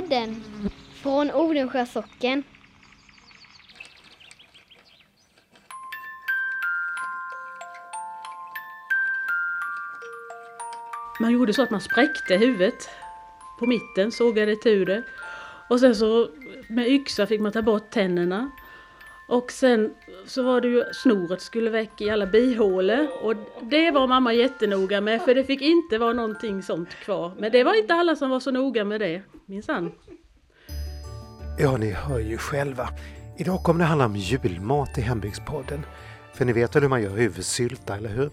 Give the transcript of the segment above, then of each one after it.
Hembygdspodden från Odensjö socken. Man gjorde så att man spräckte huvudet på mitten, sågade itu det. Och sen så med yxa fick man ta bort tänderna. Och sen så var det ju snoret skulle väck i alla bihålor och det var mamma jättenoga med för det fick inte vara någonting sånt kvar. Men det var inte alla som var så noga med det, minsann. Ja, ni hör ju själva. Idag kommer det handla om julmat i Hembygdspodden. För ni vet väl hur man gör huvudsylta, eller hur?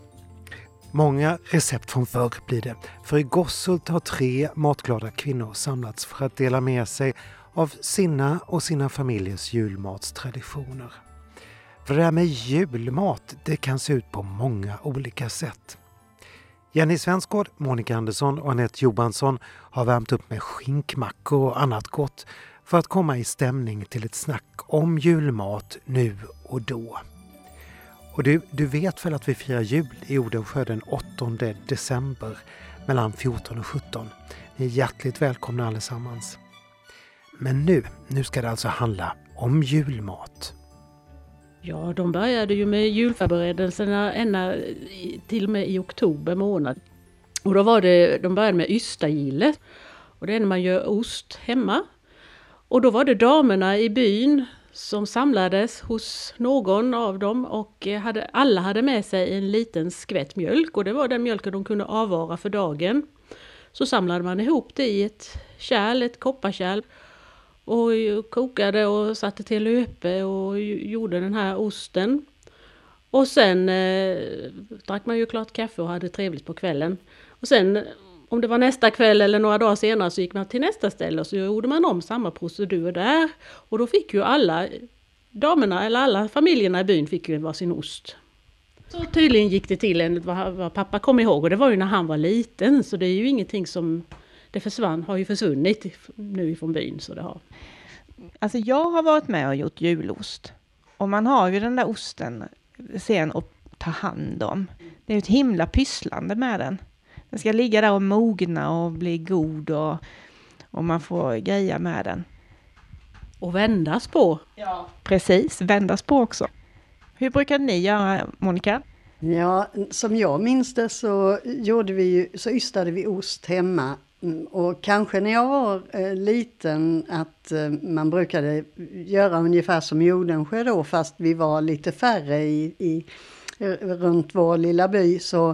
Många recept från förr blir det, för i Gosshult har tre matglada kvinnor samlats för att dela med sig av sina och sina familjers julmatstraditioner. För det här med julmat, det kan se ut på många olika sätt. Jenny Svensgård, Monica Andersson och Anette Johansson har värmt upp med skinkmackor och annat gott för att komma i stämning till ett snack om julmat nu och då. Och du, du vet väl att vi firar jul i Odensjö den 8 december mellan 14 och 17. Ni är hjärtligt välkomna allesammans. Men nu, nu ska det alltså handla om julmat. Ja, de började ju med julförberedelserna ända till och med i oktober månad. Och då var det, de började med ystagille. Och det är när man gör ost hemma. Och då var det damerna i byn som samlades hos någon av dem och eh, hade, alla hade med sig en liten skvätt mjölk och det var den mjölken de kunde avvara för dagen. Så samlade man ihop det i ett kärl, ett kopparkärl och kokade och satte till löpe och gjorde den här osten. Och sen eh, drack man ju klart kaffe och hade trevligt på kvällen. Och sen om det var nästa kväll eller några dagar senare så gick man till nästa ställe och så gjorde man om samma procedur där. Och då fick ju alla damerna eller alla familjerna i byn fick ju varsin ost. Så tydligen gick det till enligt vad, vad pappa kom ihåg och det var ju när han var liten så det är ju ingenting som det försvann, har ju försvunnit nu ifrån byn. Så det har. Alltså jag har varit med och gjort julost. Och man har ju den där osten sen att ta hand om. Det är ett himla pysslande med den. Den ska ligga där och mogna och bli god och, och man får greja med den. Och vändas på. Ja. Precis, vändas på också. Hur brukar ni göra, Monica? Ja, som jag minns det så gjorde vi ju, så ystade vi ost hemma. Mm, och kanske när jag var eh, liten att eh, man brukade göra ungefär som i då, fast vi var lite färre i, i, eh, runt vår lilla by. Så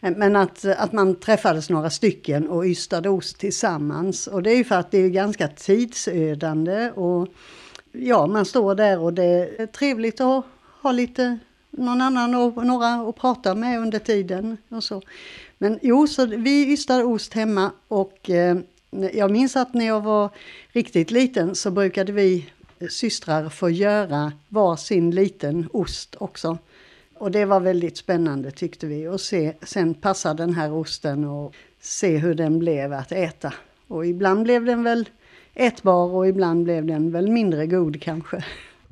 eh, men att, eh, att man träffades några stycken och ystade ost tillsammans. Och det är ju för att det är ganska tidsödande och ja, man står där och det är trevligt att ha lite någon annan och några att prata med under tiden och så. Men jo, så vi ystade ost hemma och eh, jag minns att när jag var riktigt liten så brukade vi systrar få göra varsin liten ost också. Och det var väldigt spännande tyckte vi och se, sen passa den här osten och se hur den blev att äta. Och ibland blev den väl ätbar och ibland blev den väl mindre god kanske.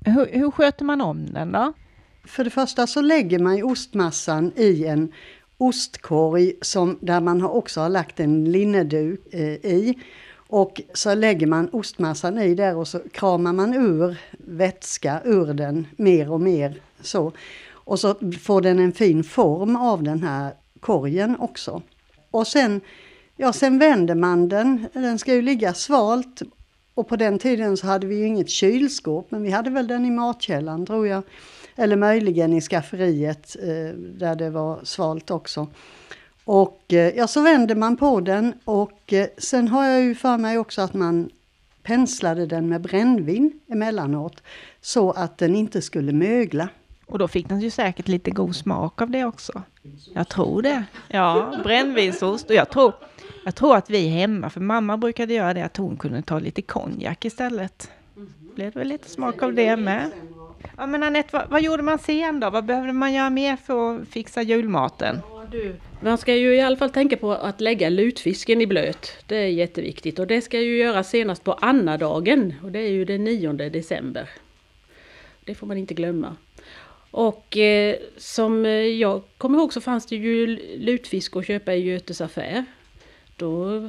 Hur, hur sköter man om den då? För det första så lägger man ostmassan i en ostkorg som, där man också har lagt en linneduk eh, i. Och så lägger man ostmassan i där och så kramar man ur vätska ur den mer och mer så. Och så får den en fin form av den här korgen också. Och sen, ja, sen vänder man den, den ska ju ligga svalt. Och på den tiden så hade vi ju inget kylskåp, men vi hade väl den i matkällan tror jag. Eller möjligen i skafferiet eh, där det var svalt också. Och eh, ja, så vänder man på den och eh, sen har jag ju för mig också att man penslade den med brännvin emellanåt så att den inte skulle mögla. Och då fick den ju säkert lite god smak av det också. Jag tror det. Ja, brännvinsost. Och jag tror, jag tror att vi hemma, för mamma brukade göra det, att hon kunde ta lite konjak istället. Blev det väl lite smak av det med. Ja men Anette, vad, vad gjorde man sen då? Vad behövde man göra mer för att fixa julmaten? Ja, du. Man ska ju i alla fall tänka på att lägga lutfisken i blöt. Det är jätteviktigt och det ska ju göras senast på annadagen och det är ju den 9 december. Det får man inte glömma. Och eh, som eh, jag kommer ihåg så fanns det ju lutfisk att köpa i Götes affär. Då,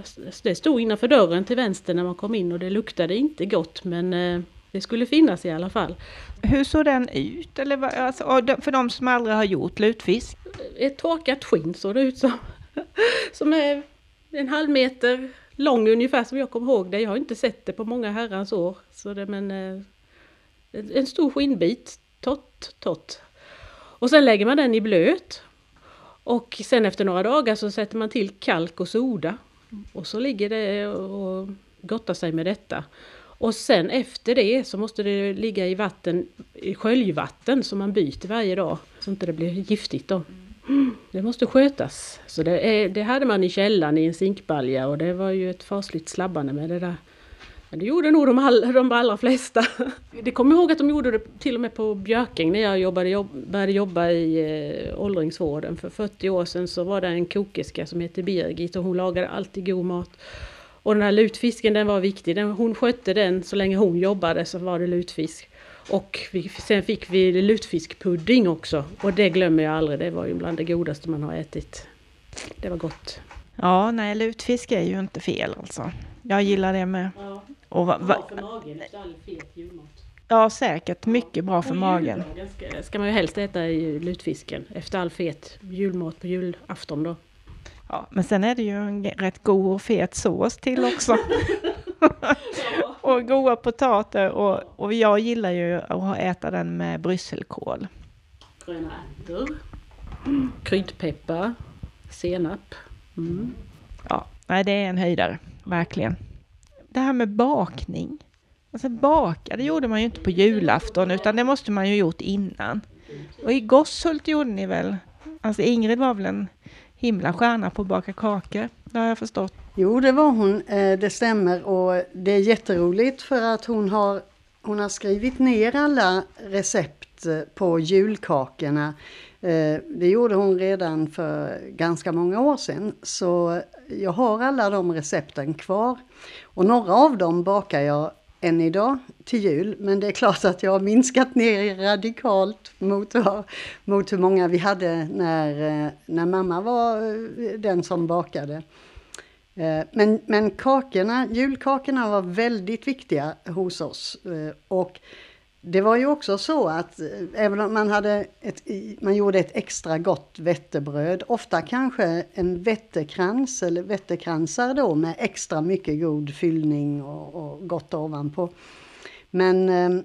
det stod innanför dörren till vänster när man kom in och det luktade inte gott men eh, det skulle finnas i alla fall. Hur såg den ut? Eller vad, alltså, för de som aldrig har gjort lutfisk? Ett torkat skinn såg det ut som. Som är en halv meter lång ungefär som jag kommer ihåg det. Jag har inte sett det på många herrans år. Så det, men, eh, en stor skinnbit, tott, tott. Och sen lägger man den i blöt. Och sen efter några dagar så sätter man till kalk och soda. Och så ligger det och gottar sig med detta. Och sen efter det så måste det ligga i vatten, i sköljvatten som man byter varje dag. Så inte det blir giftigt då. Det måste skötas. Så det, är, det hade man i källaren i en zinkbalja och det var ju ett fasligt slabbande med det där. Men det gjorde nog de, all, de allra flesta. Det kommer ihåg att de gjorde det till och med på Björking när jag jobbade, jobb, började jobba i eh, åldringsvården. För 40 år sedan så var det en kokerska som hette Birgit och hon lagade alltid god mat. Och den här lutfisken den var viktig. Den, hon skötte den så länge hon jobbade så var det lutfisk. Och vi, sen fick vi lutfiskpudding också. Och det glömmer jag aldrig. Det var ju bland det godaste man har ätit. Det var gott. Ja, nej, lutfisk är ju inte fel alltså. Jag gillar det med. Ja, Och va, va, bra för magen all fet julmat. ja, säkert mycket bra för magen. Ska, ska man ju helst äta lutfisken efter all fet julmat på julafton då. Ja, men sen är det ju en rätt god och fet sås till också. och goda potater och, och jag gillar ju att äta den med brysselkål. Gröna ärtor. Kryddpeppar. Senap. Mm. Ja, nej det är en höjdare, verkligen. Det här med bakning. Alltså baka, det gjorde man ju inte på julafton utan det måste man ju gjort innan. Och i Gosshult gjorde ni väl? Alltså Ingrid var väl en himla stjärna på att baka kakor, det har jag förstått. Jo, det var hon, eh, det stämmer och det är jätteroligt för att hon har, hon har skrivit ner alla recept eh, på julkakorna. Eh, det gjorde hon redan för ganska många år sedan så jag har alla de recepten kvar. Och några av dem bakar jag än idag till jul men det är klart att jag har minskat ner radikalt mot, mot hur många vi hade när, eh, när mamma var eh, den som bakade. Eh, men, men kakorna, julkakorna var väldigt viktiga hos oss. Och det var ju också så att eh, även om man, hade ett, man gjorde ett extra gott vettebröd, ofta kanske en vettekrans eller vettekransar då med extra mycket god fyllning och, och gott ovanpå. Men eh,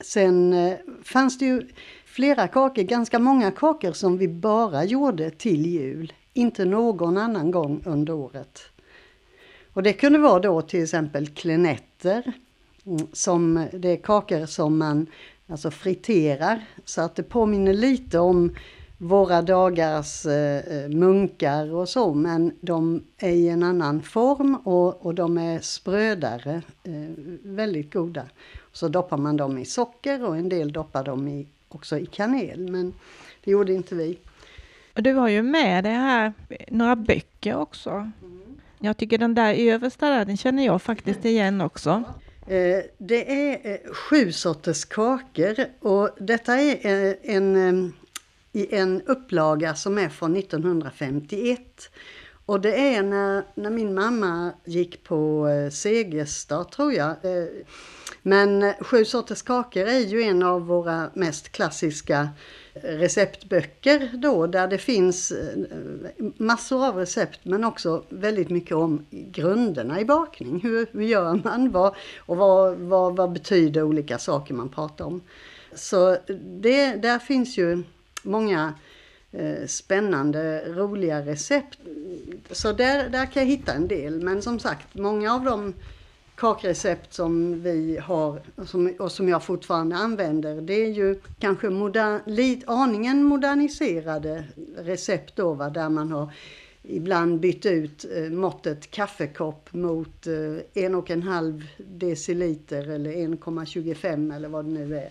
sen eh, fanns det ju flera kakor, ganska många kakor som vi bara gjorde till jul. Inte någon annan gång under året. Och det kunde vara då till exempel klenetter mm, Som, det är kakor som man alltså friterar. Så att det påminner lite om våra dagars eh, eh, munkar och så. Men de är i en annan form och, och de är sprödare. Eh, väldigt goda. Så doppar man dem i socker och en del doppar dem i, också i kanel. Men det gjorde inte vi. Och du har ju med det här några böcker också. Jag tycker den där översta där, den känner jag faktiskt igen också. Eh, det är eh, sju sorters kakor och detta är eh, en, en, i en upplaga som är från 1951. Och det är när, när min mamma gick på eh, Segerstad tror jag. Eh, men eh, Sju sorters kakor är ju en av våra mest klassiska receptböcker då där det finns massor av recept men också väldigt mycket om grunderna i bakning. Hur, hur gör man vad, och vad, vad, vad betyder olika saker man pratar om. Så det, där finns ju många Eh, spännande, roliga recept. Så där, där kan jag hitta en del. Men som sagt, många av de kakrecept som vi har och som, och som jag fortfarande använder, det är ju kanske moder, lit, aningen moderniserade recept då, va, där man har ibland bytt ut eh, måttet kaffekopp mot eh, en och en halv deciliter eller 1,25 eller vad det nu är.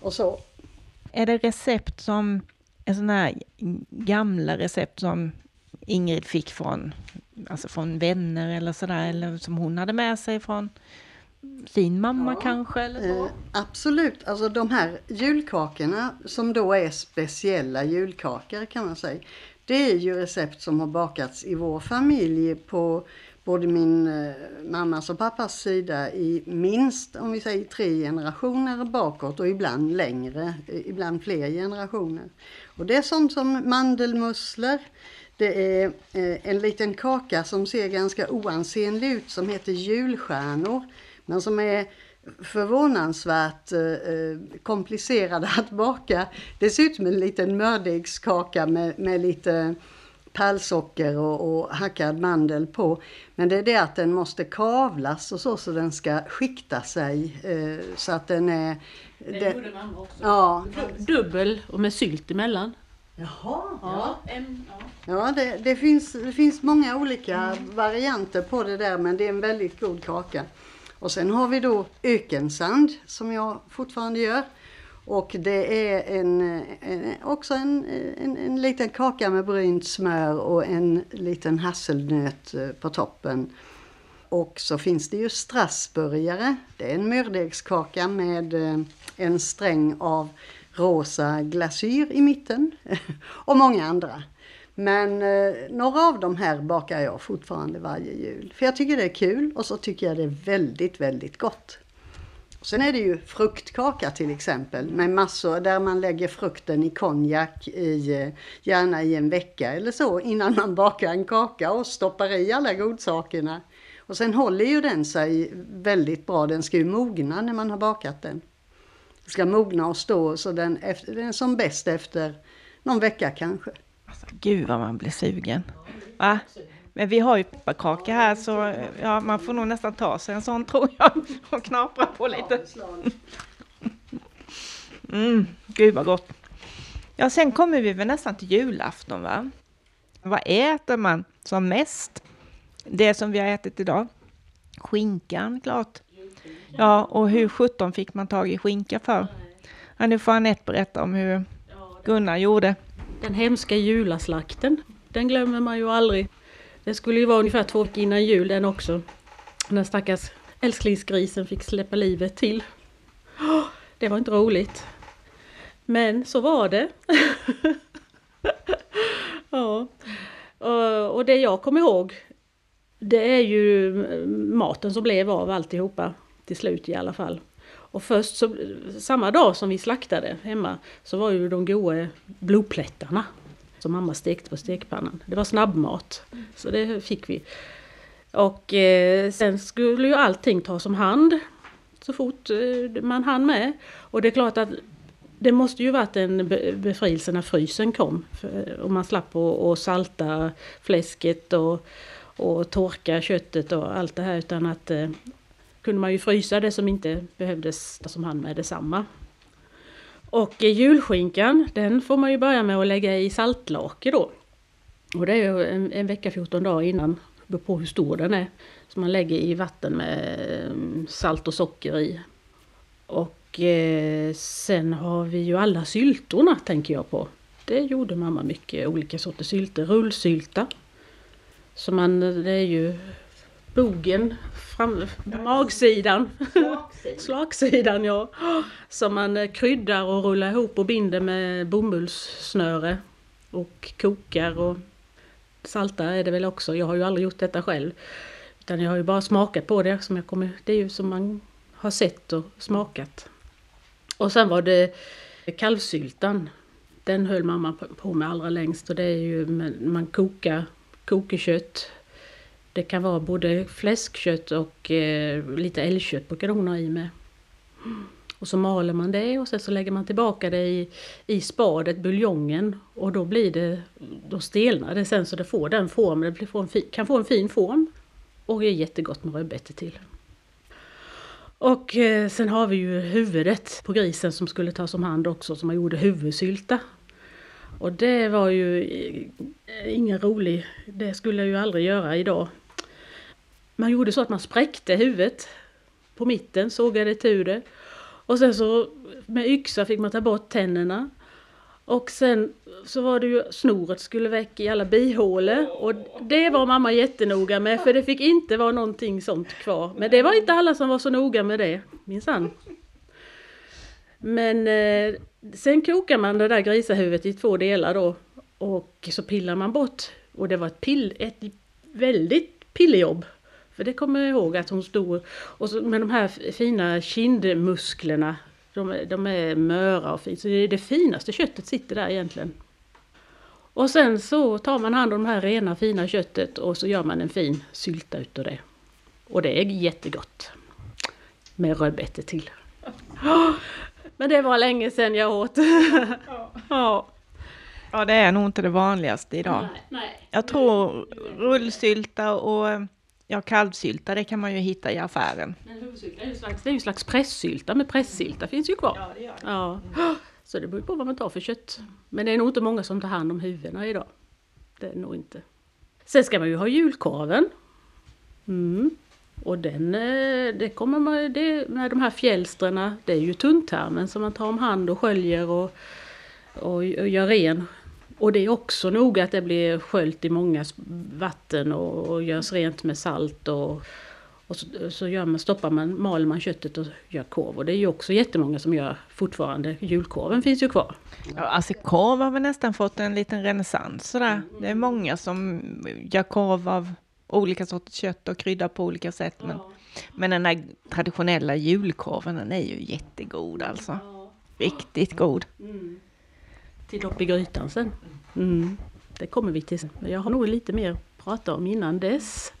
Och så. Är det recept som, är sådana här gamla recept som Ingrid fick från, alltså från vänner eller sådär, eller som hon hade med sig från sin mamma Ja. kanske? Eller så? Eh, absolut, alltså de här julkakorna som då är speciella julkakor kan man säga. det är ju recept som har bakats i vår familj på både min eh, mammas och pappas sida i minst, om vi säger tre generationer bakåt och ibland längre, eh, ibland fler generationer. Och det är sånt som mandelmusslor, det är eh, en liten kaka som ser ganska oansenlig ut som heter julstjärnor, men som är förvånansvärt eh, eh komplicerade att baka. Det ser ut som en liten mördegskaka med, med lite pärlsocker och, och, hackad mandel på. Men det är det att den måste kavlas och så, så den ska skikta sig eh, så att den är... Det den, gjorde mamma också. ja, Dubbel och med sylt emellan. Jaha, Ja, en, ja. Ja, det, det, finns, det finns många olika varianter på det där men det är en väldigt god kaka. Och sen har vi då ökensand som jag fortfarande gör. Och det är en, en, också en, en, en liten kaka med brynt smör och en liten hasselnöt eh, på toppen. Och så finns det ju strassburgare. Det är en mördegskaka med eh, en sträng av rosa glasyr i mitten och många andra. Men eh, några av de här bakar jag fortfarande varje jul. För jag tycker det är kul och så tycker jag det är väldigt, väldigt gott. Sen är det ju fruktkaka till exempel med massor där man lägger frukten i konjak i, eh, gärna i en vecka eller så innan man bakar en kaka och stoppar i alla godsakerna. Och sen håller ju den sig väldigt bra, den ska ju mogna när man har bakat den. Den ska mogna och stå så den, efter, den är som bäst efter någon vecka kanske. Alltså, gud vad man blir sugen. Va? Men vi har ju pepparkaka här så ja, man får nog nästan ta sig en sån tror jag och knapra på lite. Mm, gud vad gott. Ja, sen kommer vi väl nästan till julafton va? Vad äter man som mest? Det som vi har ätit idag. Skinkan, klart. Ja, och hur sjutton fick man tag i skinka för? Ja, nu får Anette berätta om hur Gunnar gjorde. Den hemska julaslakten, den glömmer man ju aldrig. Det skulle ju vara ungefär två veckor innan jul den också. Den stackars älsklingsgrisen fick släppa livet till. Oh, Det var inte roligt. Men så var det. ja. Och, och det jag kommer ihåg, det är ju maten som blev av alltihopa. Till slut i alla fall. Och först så, samma dag som vi slaktade hemma så var ju de goda blodplättarna som mamma stekte på stekpannan. Det var snabbmat. Så det fick vi. Och eh, sen skulle ju allting tas om hand så fort eh, man hann med. Och det är klart att det måste ju varit en be- befrielse när frysen kom. För, och man slapp att salta fläsket och, och torka köttet och allt det här utan att eh, kunde man ju frysa det som inte behövdes tas om hand med detsamma. Och julskinkan, den får man ju börja med att lägga i saltlake då. Och det är ju en, en vecka, 14 dagar innan, beror på hur stor den är. Så man lägger i vatten med mm, salt och socker i. Och eh, sen har vi ju alla syltorna tänker jag på. Det gjorde mamma mycket olika sorters sylter. Rullsylta. Så man, det är ju bogen, fram, magsidan, slagsidan ja. Som man eh, kryddar och rullar ihop och binder med bomullssnöre. Och kokar och saltar är det väl också. Jag har ju aldrig gjort detta själv. Utan jag har ju bara smakat på det. Som jag kommer, det är ju som man har sett och smakat. Och sen var det kalvsyltan. Den höll mamma på- med allra längst och det är ju man kokar kokekött. Det kan vara både fläskkött och eh, lite älgkött brukar hon ha i med. Och så maler man det och sen så lägger man tillbaka det i, i spadet, buljongen. Och då blir det, då stelnar det sen så det får den formen, det blir, får en fi, kan få en fin form. Och det är jättegott med rödbetor till. Och eh, sen har vi ju huvudet på grisen som skulle tas om hand också, som man gjorde huvudsylta. Och det var ju eh, ingen rolig, det skulle jag ju aldrig göra idag. Man gjorde så att man spräckte huvudet på mitten, sågade itu det. Och sen så med yxa fick man ta bort tänderna. Och sen så var det ju snoret skulle väck i alla bihålor. Och det var mamma jättenoga med för det fick inte vara någonting sånt kvar. Men det var inte alla som var så noga med det, minsann. Men eh, sen kokar man det där grisahuvudet i två delar då. Och så pillar man bort. Och det var ett, pill, ett väldigt pillejobb. För det kommer jag ihåg att hon stod och så med de här fina kindmusklerna. De, de är möra och fint. Så det, är det finaste köttet sitter där egentligen. Och sen så tar man hand om det här rena fina köttet och så gör man en fin sylta utav det. Och det är jättegott. Med rödbetor till. Men det var länge sedan jag åt. ja. Ja, det är nog inte det vanligaste idag. Nej, nej. Jag tror rullsylta och ja, kalvsylta, det kan man ju hitta i affären. Men huvudsylta är ju en slags, det är ju en slags pressylta, men pressylta finns ju kvar. det gör Ja. Så det beror på vad man tar för kött. Men det är nog inte många som tar hand om huvudena idag. Det är det nog inte. Sen ska man ju ha julkorven. Mm. Och den, eh, det kommer man, det, med de här fjälstrarna, det är ju tunntarmen som man tar om hand och sköljer och, och, och gör ren. Och det är också noga att det blir sköljt i många vatten och, och görs rent med salt och, och så, så gör man, stoppar man, maler man köttet och gör korv. Och det är ju också jättemånga som gör fortfarande. Julkorven finns ju kvar. Ja, alltså korv har väl nästan fått en liten renässans sådär. Det är många som gör korv av olika sorters kött och kryddar på olika sätt. Men, men den här traditionella julkorven, den är ju jättegod alltså. Riktigt god. Till dopp i grytan sen. Mm. Det kommer vi till sen. Jag har nog lite mer att prata om innan dess.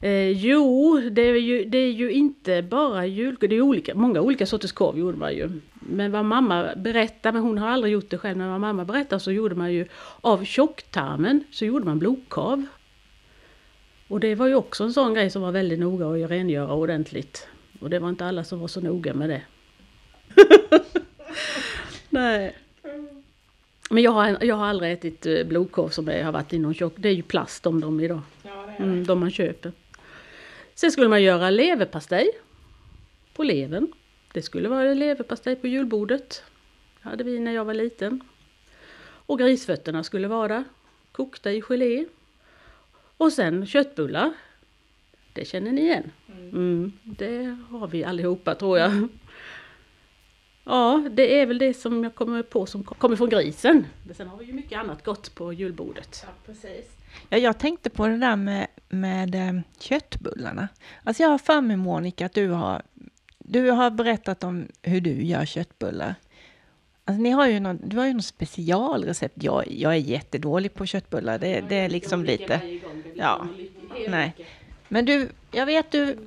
Eh, jo, det är, ju, det är ju inte bara julkorv, det är olika, många olika sorters korv gjorde man ju. Men vad mamma berättar, men hon har aldrig gjort det själv, men vad mamma berättar så gjorde man ju av tjocktarmen så gjorde man blodkorv. Och det var ju också en sån grej som var väldigt noga att rengöra ordentligt. Och det var inte alla som var så noga med det. Nej. Men jag har, jag har aldrig ätit eh, blodkorv som är, har varit i någon tjock. Det är ju plast om dem idag. Mm, de man köper. Sen skulle man göra leverpastej. På levern. Det skulle vara leverpastej på julbordet. hade vi när jag var liten. Och grisfötterna skulle vara kokta i gelé. Och sen köttbullar. Det känner ni igen. Mm, det har vi allihopa tror jag. Ja, det är väl det som jag kommer på som kommer från grisen. Men sen har vi ju mycket annat gott på julbordet. Ja, jag tänkte på det där med, med eh, köttbullarna. Alltså jag har för mig Monica att du har, du har berättat om hur du gör köttbullar. Alltså, ni har ju någon, du har ju något specialrecept. Jag, jag är jättedålig på köttbullar. Det, det är liksom lite... Ja, nej. Men du, jag vet du,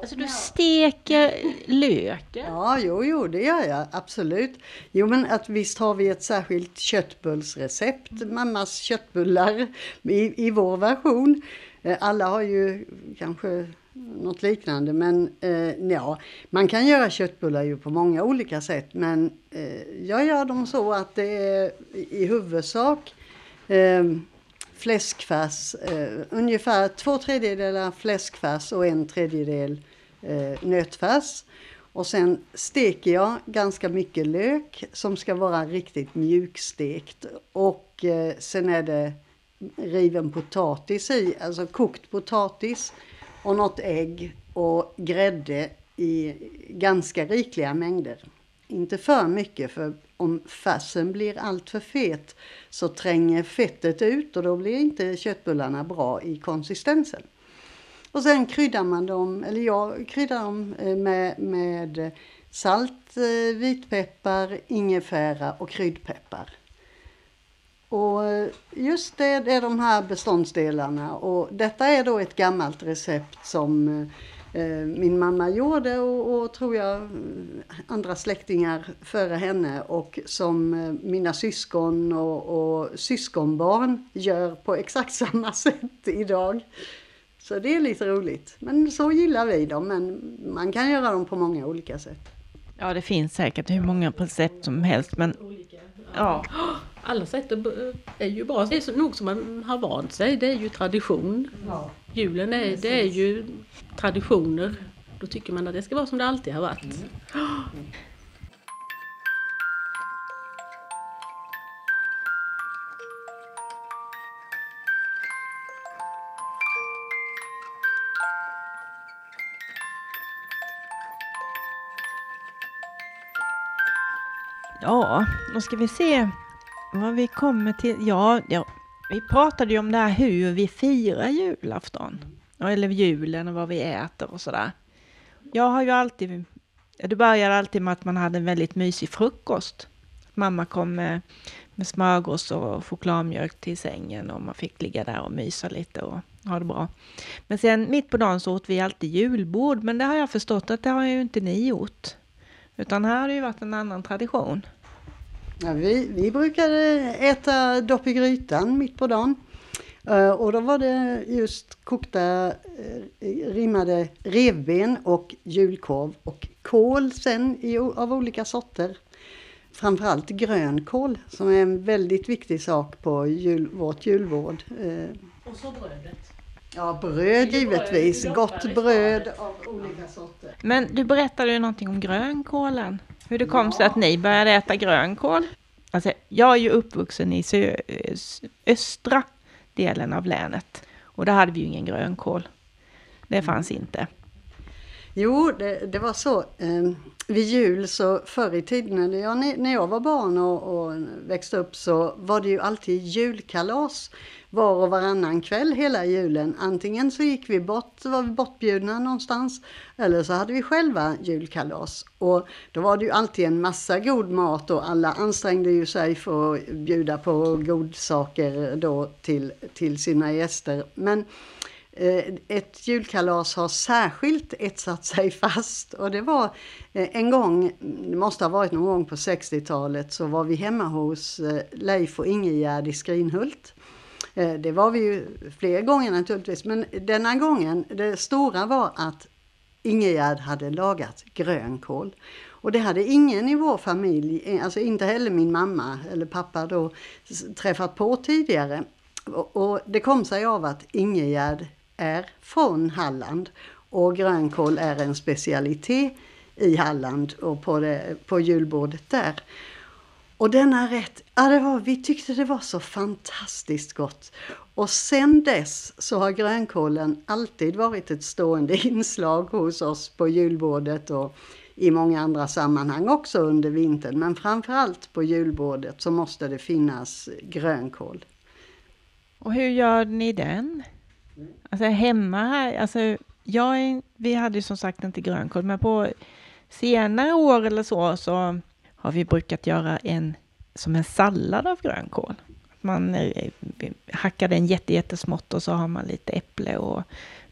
alltså du steker löken. Ja, jo, jo, det gör jag absolut. Jo, men att visst har vi ett särskilt köttbullsrecept, mammas köttbullar i, i vår version. Eh, Alla har ju kanske något liknande, men eh, ja, man kan göra köttbullar ju på många olika sätt, men eh, jag gör dem så att det är i huvudsak eh, fläskfärs, eh, ungefär två tredjedelar fläskfärs och en tredjedel eh, nötfärs. Och sen steker jag ganska mycket lök som ska vara riktigt mjukstekt. Och eh, sen är det riven potatis i, alltså kokt potatis och något ägg och grädde i ganska rikliga mängder. Inte för mycket för om färsen blir alltför fet så tränger fettet ut och då blir inte köttbullarna bra i konsistensen. Och sen kryddar man dem, eller jag kryddar dem eh, med, med salt, eh, vitpeppar, ingefära och kryddpeppar. Och eh, just det, det är de här beståndsdelarna och detta är då ett gammalt recept som eh, min mamma gjorde och, och tror jag eh, andra släktingar före henne och som eh, mina syskon och, och syskonbarn gör på exakt samma sätt idag. Så det är lite roligt. Men så gillar vi dem, men man kan göra dem på många olika sätt. Ja, det finns säkert hur många recept som helst, men ja. Alla sätt är- är ju bra. Det är så nog som man har vant sig. Det är ju tradition. Julen är, det är ju traditioner. Då tycker man att det ska vara som det alltid har varit. Ja, då ska vi se. vad vi kommer till, ja, ja, vi pratade ju om det här hur vi firar julafton. Eller julen och vad vi äter och sådär. Jag har ju alltid, det började alltid med att man hade en väldigt mysig frukost. Mamma kom med, med smörgås och chokladmjölk till sängen och man fick ligga där och mysa lite och ha det bra. Men sen mitt på dagen så åt vi alltid julbord, men det har jag förstått att det har ju inte ni gjort. Utan här har det ju varit en annan tradition. Ja, vi, vi brukade äta dopp i grytan mitt på dagen. Uh, och då var det just kokta uh, rimmade revben och julkorv och kål sen i, av olika sorter. Framförallt grönkål som är en väldigt viktig sak på jul, vårt julbord. Uh, och så brödet. Ja, bröd givetvis. Gott bröd av olika sorter. Men du berättade ju någonting om grönkålen. Hur det kom sig att ni började äta grönkål. Alltså, jag är ju uppvuxen i eh, östra delen av länet. Och där hade vi ju ingen grönkål. Det fanns inte. Jo, det, det var så. Ehm, vid jul så förr i tiden, när jag, när jag var barn och, och växte upp så var det ju alltid julkalas var och varannan kväll hela julen. Antingen så gick vi bort, var vi bortbjudna någonstans eller så hade vi själva julkalas. Och då var det ju alltid en massa god mat och alla ansträngde ju sig för att bjuda på godsaker då till, till sina gäster. Men Eh, ett julkalas har särskilt etsat sig fast och det var eh, en gång, det måste ha varit någon gång på 60-talet, så var vi hemma hos eh, Leif och Ingegärd i Skrinhult. Det var vi ju fler gånger naturligtvis, men denna gången, det stora var att Ingegärd hade lagat grönkål. Och det hade ingen i vår familj, alltså inte heller min mamma eller pappa då, träffat på tidigare. Och det kom sig av att Ingegärd är från Halland och grönkål är en specialitet i Halland och på, det, på julbordet där. Och denna rätt, ja, det var, vi tyckte det var så fantastiskt gott. Och sen dess så har grönkålen alltid varit ett stående inslag hos oss på julbordet och i många andra sammanhang också under vintern. Men framförallt på julbordet så måste det finnas grönkål. Och hur gör ni den? Alltså hemma här, alltså jag, vi hade ju som sagt inte grönkål, men på senare år eller så, så har vi brukat göra en som en sallad av grönkål. Man eh, hackar den jättesmått och så har man lite äpple och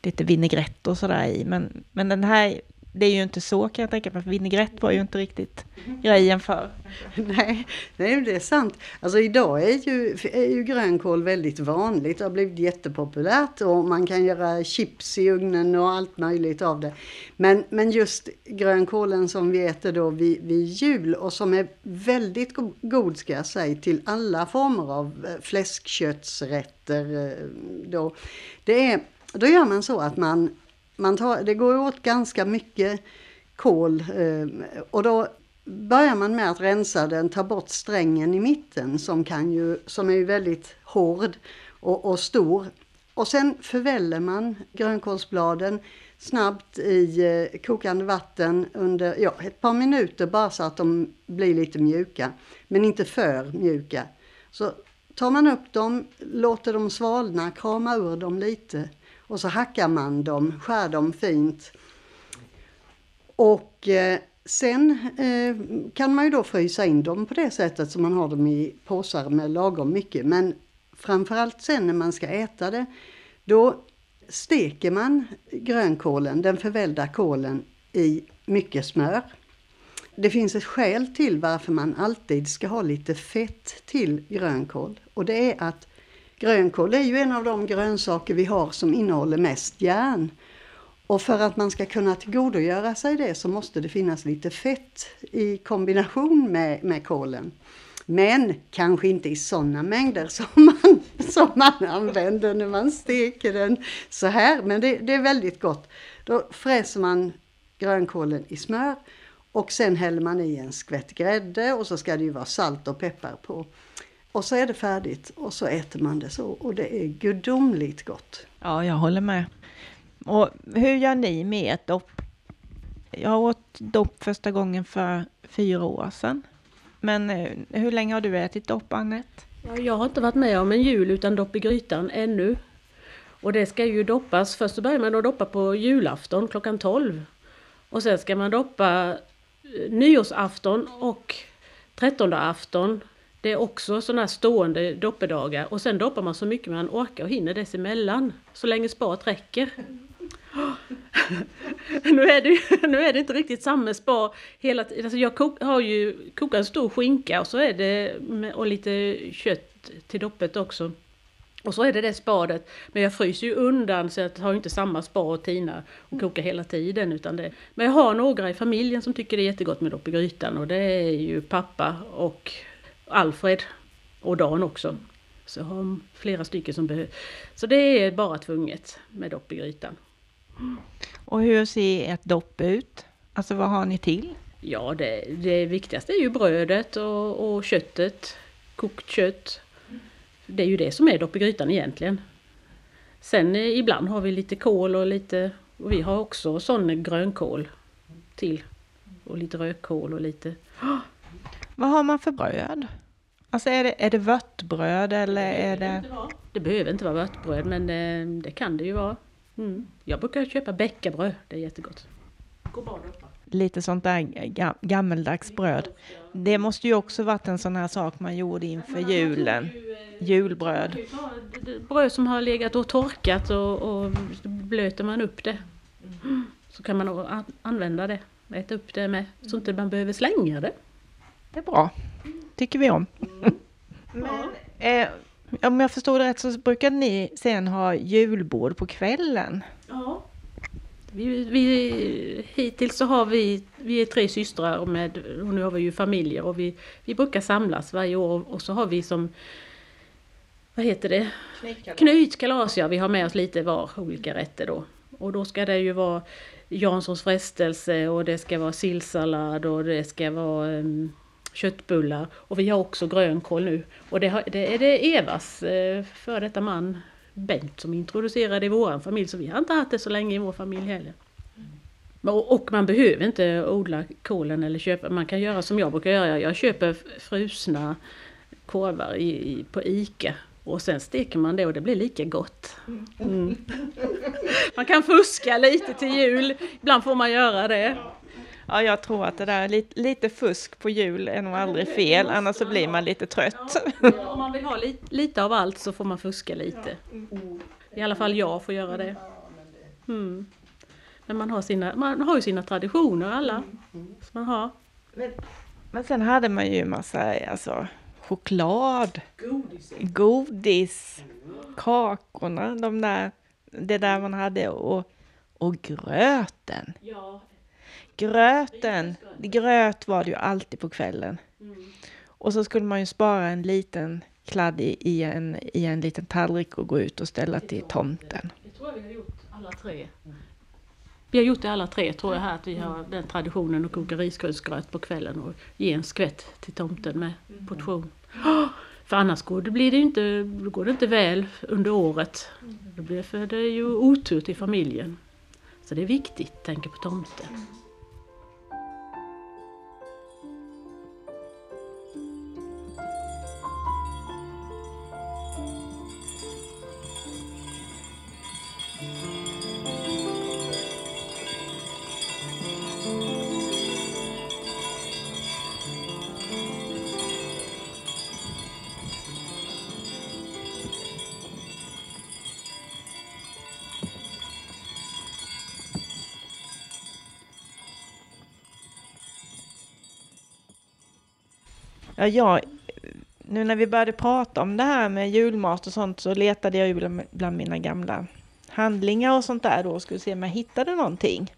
lite vinägrett och sådär i. Men, men den här det är ju inte så kan jag tänka mig, för vinägrett var ju inte riktigt grejen för. Nej, nej, det är sant. Alltså idag är ju, är ju grönkål väldigt vanligt. Det har blivit jättepopulärt och man kan göra chips i ugnen och allt möjligt av det. Men, men just grönkålen som vi äter då vid, vid jul och som är väldigt god ska jag säga till alla former av eh, fläskköttsrätter. Eh, då, det är, då gör man så att man man tar, det går åt ganska mycket kol eh, och då börjar man med att rensa den, ta bort strängen i mitten som, kan ju, som är ju väldigt hård och, och stor. Och sen förväller man grönkålsbladen snabbt i eh, kokande vatten under ja, ett par minuter bara så att de blir lite mjuka. Men inte för mjuka. Så tar man upp dem, låter dem svalna, kramar ur dem lite och så hackar man dem, skär dem fint. Och eh, sen eh, kan man ju då frysa in dem på det sättet som man har dem i påsar med lagom mycket. Men framförallt sen när man ska äta det, då steker man grönkålen, den förvällda kålen, i mycket smör. Det finns ett skäl till varför man alltid ska ha lite fett till grönkål och det är att Grönkål är ju en av de grönsaker vi har som innehåller mest järn. Och för att man ska kunna tillgodogöra sig det så måste det finnas lite fett i kombination med, med kålen. Men kanske inte i sådana mängder som man, som man använder när man steker den så här. Men det, det är väldigt gott. Då fräser man grönkålen i smör och sen häller man i en skvätt grädde och så ska det ju vara salt och peppar på. Och så är det färdigt och så äter man det så och det är gudomligt gott. Ja, jag håller med. Och hur gör ni med ett dopp? Jag åt dopp första gången för fyra år sedan. Men eh, hur länge har du ätit dopp, Annette? Ja, jag har inte varit med om en jul utan dopp i grytan ännu. Och det ska ju doppas, först så börjar man att doppa på julafton klockan 12. Och sen ska man doppa eh, nyårsafton och trettonde afton. Det är också sådana här stående doppedagar. Och sen doppar man så mycket man orkar och hinner dessemellan. Så länge spat räcker. nu, är det, nu är det inte riktigt samma spa hela tiden. Alltså jag kok, har ju kokat en stor skinka och så är det med, och lite kött till doppet också. Och så är det det spadet. Men jag fryser ju undan så jag har inte samma spa att tina och koka hela tiden. Utan det. Men jag har några i familjen som tycker det är jättegott med dopp i grytan. Och det är ju pappa och Alfred. Och Dan också. Så har flera stycken som behöver. Så det är bara tvunget med dopp i grytan. Och hur ser ett dopp ut? Alltså vad har ni till? Ja, det, det viktigaste är ju brödet och, och köttet. Kokt kött. Det är ju det som är dopp i grytan egentligen. Sen eh, ibland har vi lite kål och lite, och vi har också sån grönkål till. Och lite rödkål och lite... Vad har man för bröd? Alltså är det, är det vörtbröd eller är det... Det behöver inte vara vörtbröd men det, det kan det ju vara. Mm. Jag brukar köpa bäckabröd, det är jättegott. Lite sånt där ga- gammeldags bröd. Det måste ju också varit en sån här sak man gjorde inför julen. Julbröd. Bröd som har legat och torkat och, och blöter man upp det. Så kan man använda det. Äta upp det med. Så inte man behöver slänga det. Det är bra. Tycker vi om. Men, eh, om jag förstår det rätt så brukar ni sen ha julbord på kvällen. Ja. Vi, vi, hittills så har vi, vi är tre systrar och, med, och nu har vi ju familjer och vi, vi brukar samlas varje år och så har vi som vad heter det? Knytkalas ja, vi har med oss lite var olika rätter då. Och då ska det ju vara Janssons frestelse och det ska vara sillsallad och det ska vara um, köttbullar. Och vi har också grönkål nu. Och det, har, det är det Evas eh, före detta man Bengt som introducerade i vår familj. Så vi har inte haft det så länge i vår familj heller. Och, man behöver inte odla kålen eller köpa. Man kan göra som jag brukar göra. Jag köper frusna korvar i, i, på ICA. Och sen steker man det och det blir lika gott. Mm. Man kan fuska lite till jul. Ibland får man göra det. Ja, jag tror att det där lite, lite fusk på jul är nog aldrig fel, annars så blir man lite trött. Om man vill ha lite, lite av allt så får man fuska lite. I alla fall jag får göra det. Mm. Men man har, sina, man har ju sina traditioner alla. Som man har. Men sen hade man ju massa alltså, choklad, godis, kakorna, de där, det där man hade och, och gröten. Ja. Gröten, gröt var det ju alltid på kvällen. Och så skulle man ju spara en liten kladd i, i, en, i en liten tallrik och gå ut och ställa till tomten. Det tror jag vi har gjort alla tre. Vi har gjort det alla tre tror jag här att vi har den traditionen att koka risgrynsgröt på kvällen och ge en skvätt till tomten med portion. För annars går det, blir det inte, går det inte väl under året. Det blir för det är ju otur till familjen. Så det är viktigt, tänka på tomten. Ja, jag, nu när vi började prata om det här med julmat och sånt så letade jag ju bland, bland mina gamla handlingar och sånt där då och skulle se om jag hittade någonting.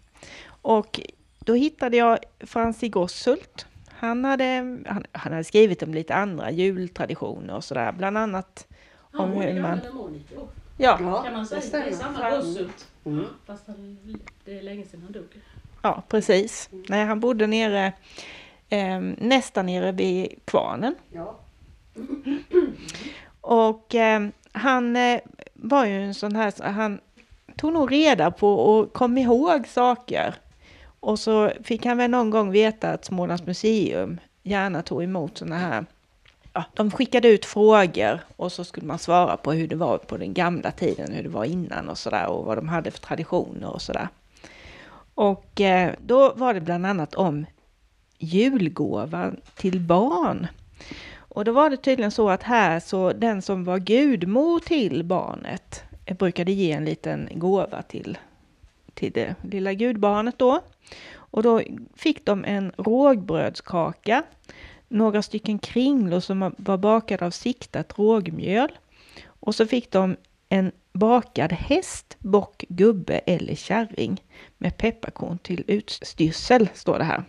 Och då hittade jag Franzi Gosshult. Han hade, han, han hade skrivit om lite andra jultraditioner och sådär, bland annat om hur man... Ja, Kan man säga. Det är samma Gossult. Fast han, det är länge sedan han dog. ja, precis. Nej, han bodde nere, eh, nästan nere vid kvarnen. Ja. Och eh, han eh, var ju en sån här, han tog nog reda på och kom ihåg saker. Och så fick han väl någon gång veta att Smålands museum gärna tog emot sådana här Ja, de skickade ut frågor och så skulle man svara på hur det var på den gamla tiden, hur det var innan och sådär och vad de hade för traditioner och sådär. Och eh, då var det bland annat om julgåva till barn. Och då var det tydligen så att här så den som var gudmor till barnet brukade ge en liten gåva till, till det lilla gudbarnet då. Och då fick de en rågbrödskaka, några stycken kringlor som var bakade av siktat rågmjöl. Och så fick de en bakad häst, bock, gubbe eller kärring med pepparkorn till utstyrsel, står det här.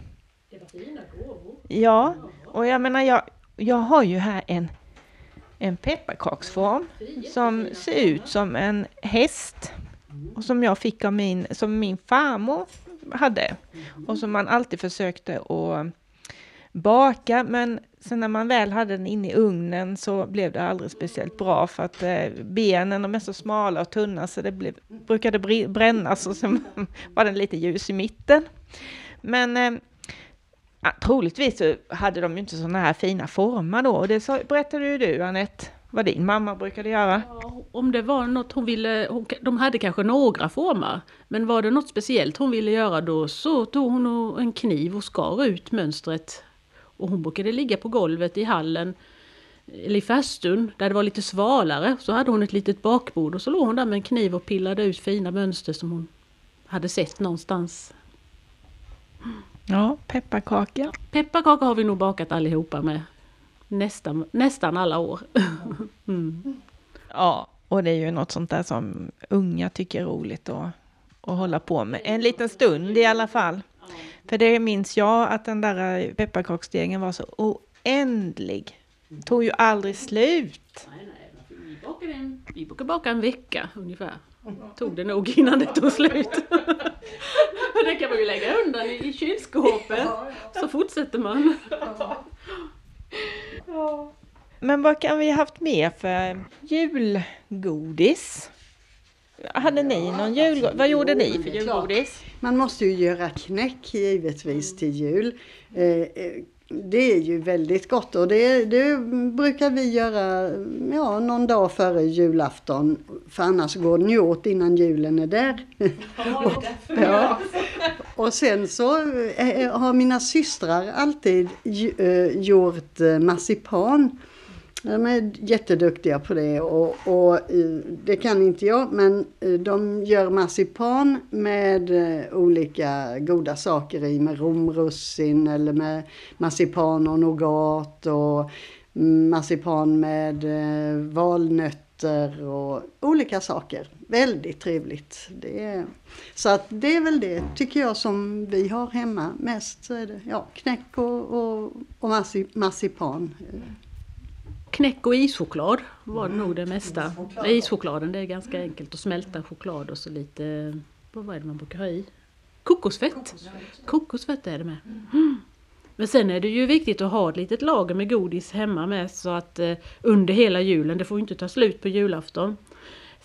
Fina gåvor. Ja, och jag menar, jag, jag har ju här en, en pepparkaksform som ser ut som en häst och som jag fick av min, som min farmor hade och som man alltid försökte att baka men sen när man väl hade den inne i ugnen så blev det aldrig speciellt bra för att eh, benen de är så smala och tunna så det blev, brukade brännas och sen var den lite ljus i mitten. Men eh, troligtvis så hade de ju inte sådana här fina former då. Och det så, berättade ju du Anette, vad din mamma brukade göra. Ja, om det var något hon ville, hon, de hade kanske några former. Men var det något speciellt hon ville göra då så tog hon en kniv och skar ut mönstret. Och hon brukade ligga på golvet i hallen eller i fastun där det var lite svalare. Så hade hon ett litet bakbord och så låg hon där med en kniv och pillade ut fina mönster som hon hade sett någonstans. Ja, pepparkaka. Pepparkaka har vi nog bakat allihopa med. Nästan, nästan alla år. Mm. Ja, och det är ju något sånt där som unga tycker är roligt att, att hålla på med. En liten stund i alla fall. För det minns jag att den där pepparkaksdegen var så oändlig. Tog ju aldrig slut. Nej, nej, vi bakade en, vi brukade baka en vecka ungefär. Tog det nog innan det tog slut. det kan man ju lägga undan i, i kylskåpet. Så fortsätter man. Men vad kan vi haft mer för julgodis? Hade ni någon julgodis? Vad gjorde ni för julgodis? Man måste ju göra knäck givetvis till jul. Eh, eh, det är ju väldigt gott och det, det, brukar vi göra ja, någon dag före julafton. För annars går den ju åt innan julen är där. och, ja. och sen så eh, har mina systrar alltid eh, gjort eh, marsipan. De är jätteduktiga på det och, och, det kan inte jag men eh, de gör marsipan med eh, olika goda saker i med romrussin eller med marsipan och nougat och mm, marsipan med eh, valnötter och olika saker. Väldigt trevligt. Det är, så att det är väl det tycker jag som vi har hemma mest. Så är det, ja, knäck och, och, och marsipan. Knäck och ischoklad var det nog det mesta. Ischokladen det är ganska enkelt att smälta choklad och så lite, vad är det man brukar ha i? Kokosfett! Kokosfett är det med. Mm. Men sen är det ju viktigt att ha ett litet lager med godis hemma med så att eh, under hela julen, det får inte ta slut på julafton.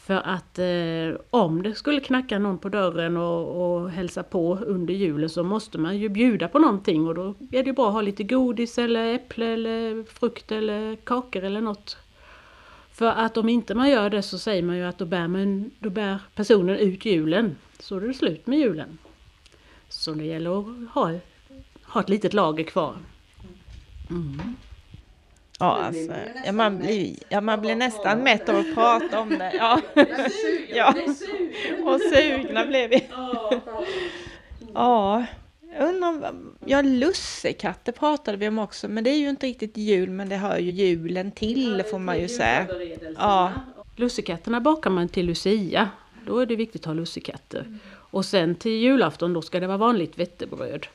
För att eh, om det skulle knacka någon på dörren och, och hälsa på under julen så måste man ju bjuda på någonting och då är det bra att ha lite godis eller äpple eller frukt eller kakor eller något. För att om inte man gör det så säger man ju att då bär, man, då bär personen ut julen. Så är det slut med julen. Så det gäller att ha, ha ett litet lager kvar. Mm. Ja, alltså, ja, man, blir, ja, man blir nästan mätt av att prata om det. Ja, ja. och sugna blev vi. Ja, undrar, ja, lussekatter pratade vi om också, men det är ju inte riktigt jul, men det hör ju julen till får man ju säga. Ja. Lussekatterna bakar man till Lucia, då är det viktigt att ha lussekatter. Och sen till julafton då ska det vara vanligt vettebröd.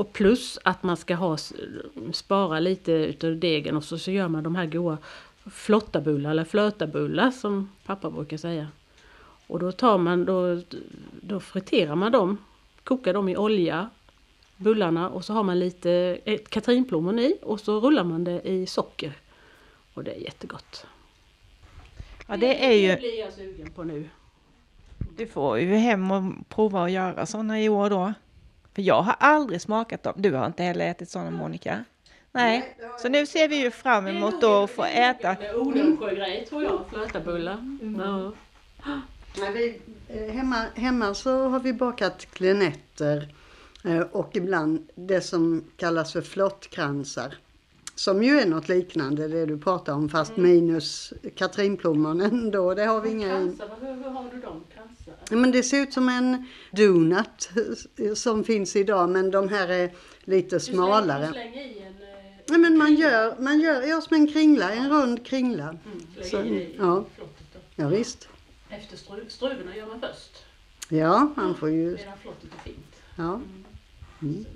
Och plus att man ska ha, spara lite utav degen och så, så gör man de här goda flottabullar eller flötabullar som pappa brukar säga. Och då tar man, då, då friterar man dem, kokar dem i olja, bullarna och så har man lite ett katrinplommon i och så rullar man det i socker. Och det är jättegott. Ja det är ju... Det blir jag sugen på nu. Du får ju hem och prova att göra sådana i år då. För jag har aldrig smakat dem. Du har inte heller ätit sådana Monica? Nej, så nu ser vi ju fram emot då att få äta. Odensjögrej tror jag, flötabullar. Ja. Nej, vi, eh, hemma, hemma så har vi bakat klenetter eh, och ibland det som kallas för flottkransar. Som ju är något liknande det du pratar om fast minus katrinplommonen då. Det har vi inga. Kransar, hur, hur har du dem? Kransar? Men det ser ut som en donut eh, som finns idag men de här är lite Du slänger, smalare. du slänger i en... eh, Ja, men man gör, man gör ja, som en kringla, en rund kringla. Mm, Så, i, i ja. Ja, visst. Efter stru, struvorna gör man först. Ja, man får ju... Medan flottet är fint. Ja. Sen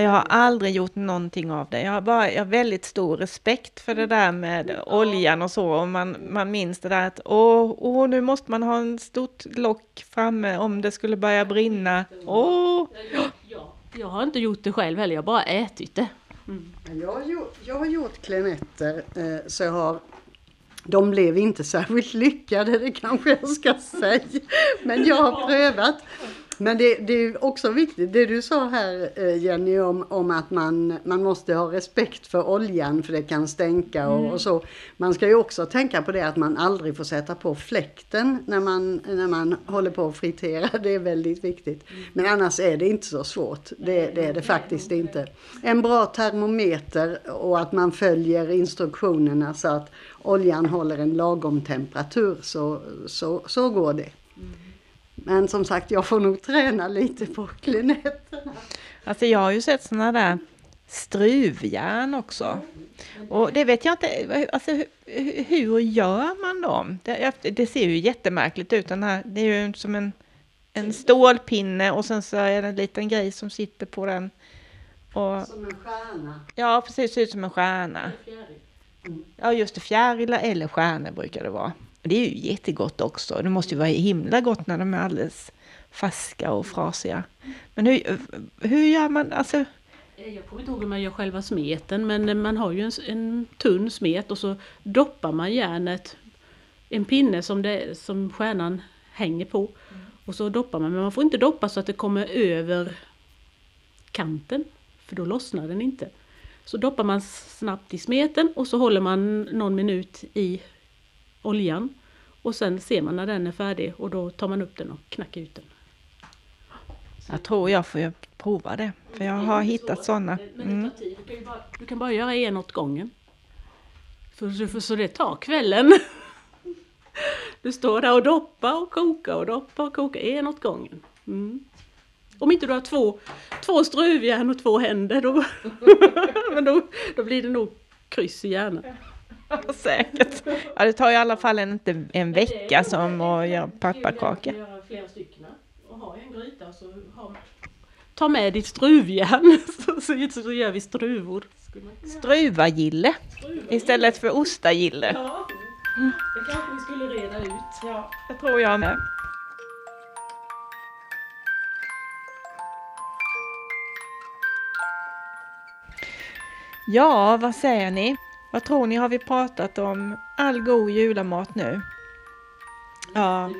jag har aldrig gjort någonting av det. Jag har, bara, jag har väldigt stor respekt för det där med oljan och så. Och man, man minns det där att åh, åh, nu måste man ha en stort lock framme om det skulle börja brinna. Åh! Ja, ja. Jag har inte gjort det själv heller, jag har bara ätit det. Jag har gjort, jag har gjort klenetter eh, så jag har de blev inte särskilt lyckade, det kanske jag ska säga. Men jag har prövat. Men det, det är också viktigt, det du sa här eh, Jenny om, om att man, man måste ha respekt för oljan för det kan stänka och, och så. Man ska ju också tänka på det att man aldrig får sätta på fläkten när man, när man håller på att fritera. Det är väldigt viktigt. Men annars är det inte så svårt. Det, det är det faktiskt inte. En bra termometer och att man följer instruktionerna så att oljan håller en lagom temperatur så, så, så går det. Men som sagt, jag får nog träna lite på klinetterna. Alltså jag har ju sett sådana där struvjärn också. Och det vet jag inte, alltså hur, hur gör man dem? Det, det ser ju jättemärkligt ut den här, det är ju som en, en stålpinne och sen så är det en liten grej som sitter på den. Och, Som en stjärna. ja, precis, ser ut som en stjärna. Ja, just det, fjärilar eller stjärnor brukar det vara. Och det är ju jättegott också. Det måste ju vara himla gott när de är alldeles färska och frasiga. Men hur, hur gör man, alltså, eh, Jag kommer inte ihåg hur man gör själva smeten men eh, man har ju en, en tunn smet och så doppar man järnet, en pinne som, det, som stjärnan hänger på. Och så doppar man, men man får inte doppa så att det kommer över kanten, för då lossnar den inte. Så doppar man snabbt i smeten och så håller man någon minut i oljan. Och sen ser man när den är färdig och då tar man upp den och knackar ut den. jag tror jag får prova det. För jag har hittat sådana. Mm. du kan bara göra en åt gången. För, för, så det tar kvällen. Du står där och doppar och kokar och doppar och kokar en åt gången. Mm. Om inte du har två, två struvjärn och två händer då, men då, då blir det nog kryss i hjärnan. Säkert. Ja, det tar i alla fall en, inte en vecka som att göra pepparkakor. göra flera stycken och ha en gryta så ha, ta med ditt struvjärn så, så, så gör vi struvor. Struvagille istället för ostagille. Ja, det kanske vi skulle reda ut. Ja, det tror jag med. Ja, vad säger ni? Vad tror ni? Har vi pratat om all god julamat nu? Ja.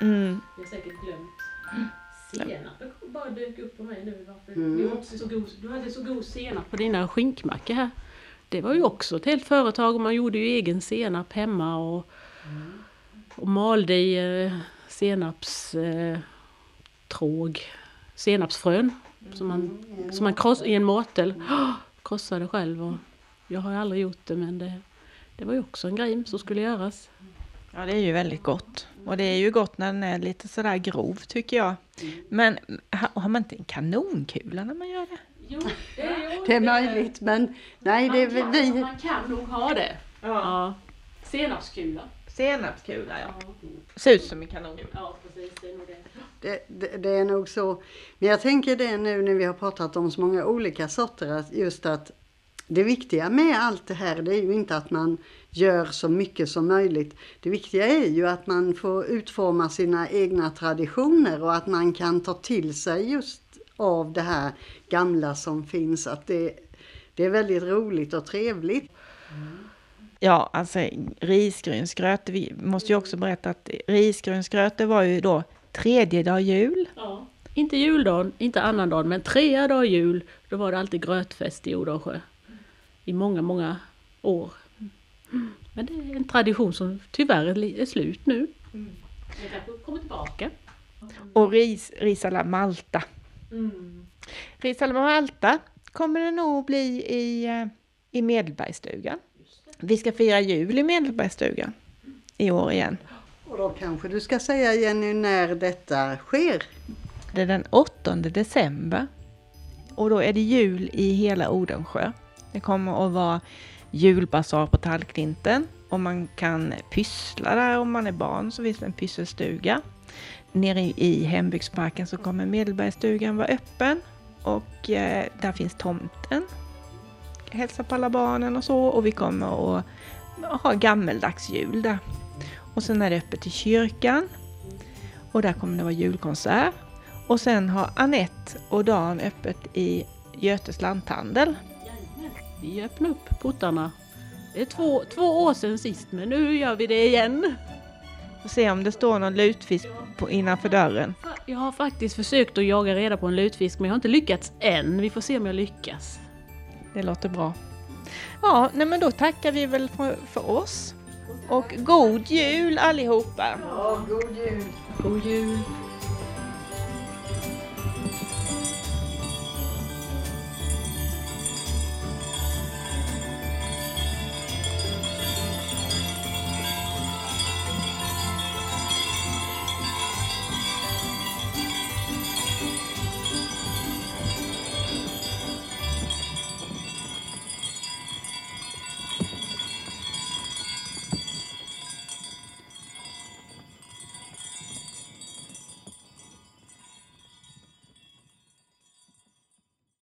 Mm. Jag har säkert glömt. Senapen bara dök upp på mig nu. Varför? Mm. Du, har också så god, du hade så god senap på dina skinkmackor här. Det var ju också ett helt företag och man gjorde ju egen senap hemma och, och malde i eh, senaps eh, tråg, senapsfrön som man, som man kross, i en måtel krossade själv. Och jag har ju aldrig gjort det men det, det var ju också en grej som skulle göras. Ja, det är ju väldigt gott. Och det är ju gott när den är lite sådär grov tycker jag. Men ha- har man inte en kanonkula när man gör det? Jo, det är, Det är möjligt men nej det är man, kan, vi. man kan nog ha det. Ja. Senapskula. Senapskula, ja. Ja. Ser ut som en kanonkula. ja, precis. Det är nog det. Det, det, det är nog så. Men jag tänker det nu när vi har pratat om så många olika sorter, att just att det viktiga med allt det här, det är ju inte att man gör så mycket som möjligt. Det viktiga är ju att man får utforma sina egna traditioner och att man kan ta till sig just av det här gamla som finns. Att det, det är väldigt roligt och trevligt. Ja, alltså risgrynsgröt. Vi måste ju också berätta att risgrynsgröt det var ju då tredje dag jul. Ja. Inte juldagen, inte annandagen, men tredje dag jul, då var det alltid grötfest i Odansjö. I många, många år. Men det är en tradition som tyvärr är slut nu. Det kanske kommer tillbaka. Och ris, ris alla Malta. Ris alla Malta kommer det nog bli i, eh, i Medelbergsstugan. Vi ska fira jul i Medelbergsstugan i år igen. Och då kanske du ska säga Jenny när detta sker. Det är den 8 december. Och då är det jul i hela Odensjö. Det kommer att vara julbasar på Tallklinten och man kan pyssla där om man är barn så finns det en pysselstuga. Nere i- hembygdsparken så kommer Medelbergsstugan vara öppen och eh, där finns tomten. Hälsa på alla barnen och så och vi kommer att ha gammeldags jul där. Och sen är det öppet till kyrkan och där kommer det vara julkonsert. Och sen har Annette och Dan öppet i Götes lanthandel. Vi öppnar upp portarna. Det är två, två år sedan sist men nu gör vi det igen. Får se om det står någon lutfisk på, innanför dörren. Jag har faktiskt försökt att jaga reda på en lutfisk men jag har inte lyckats än. Vi får se om jag lyckas. Det låter bra. Ja, nej men då tackar vi väl för, för oss. Och god jul allihopa! Ja, god jul! God jul!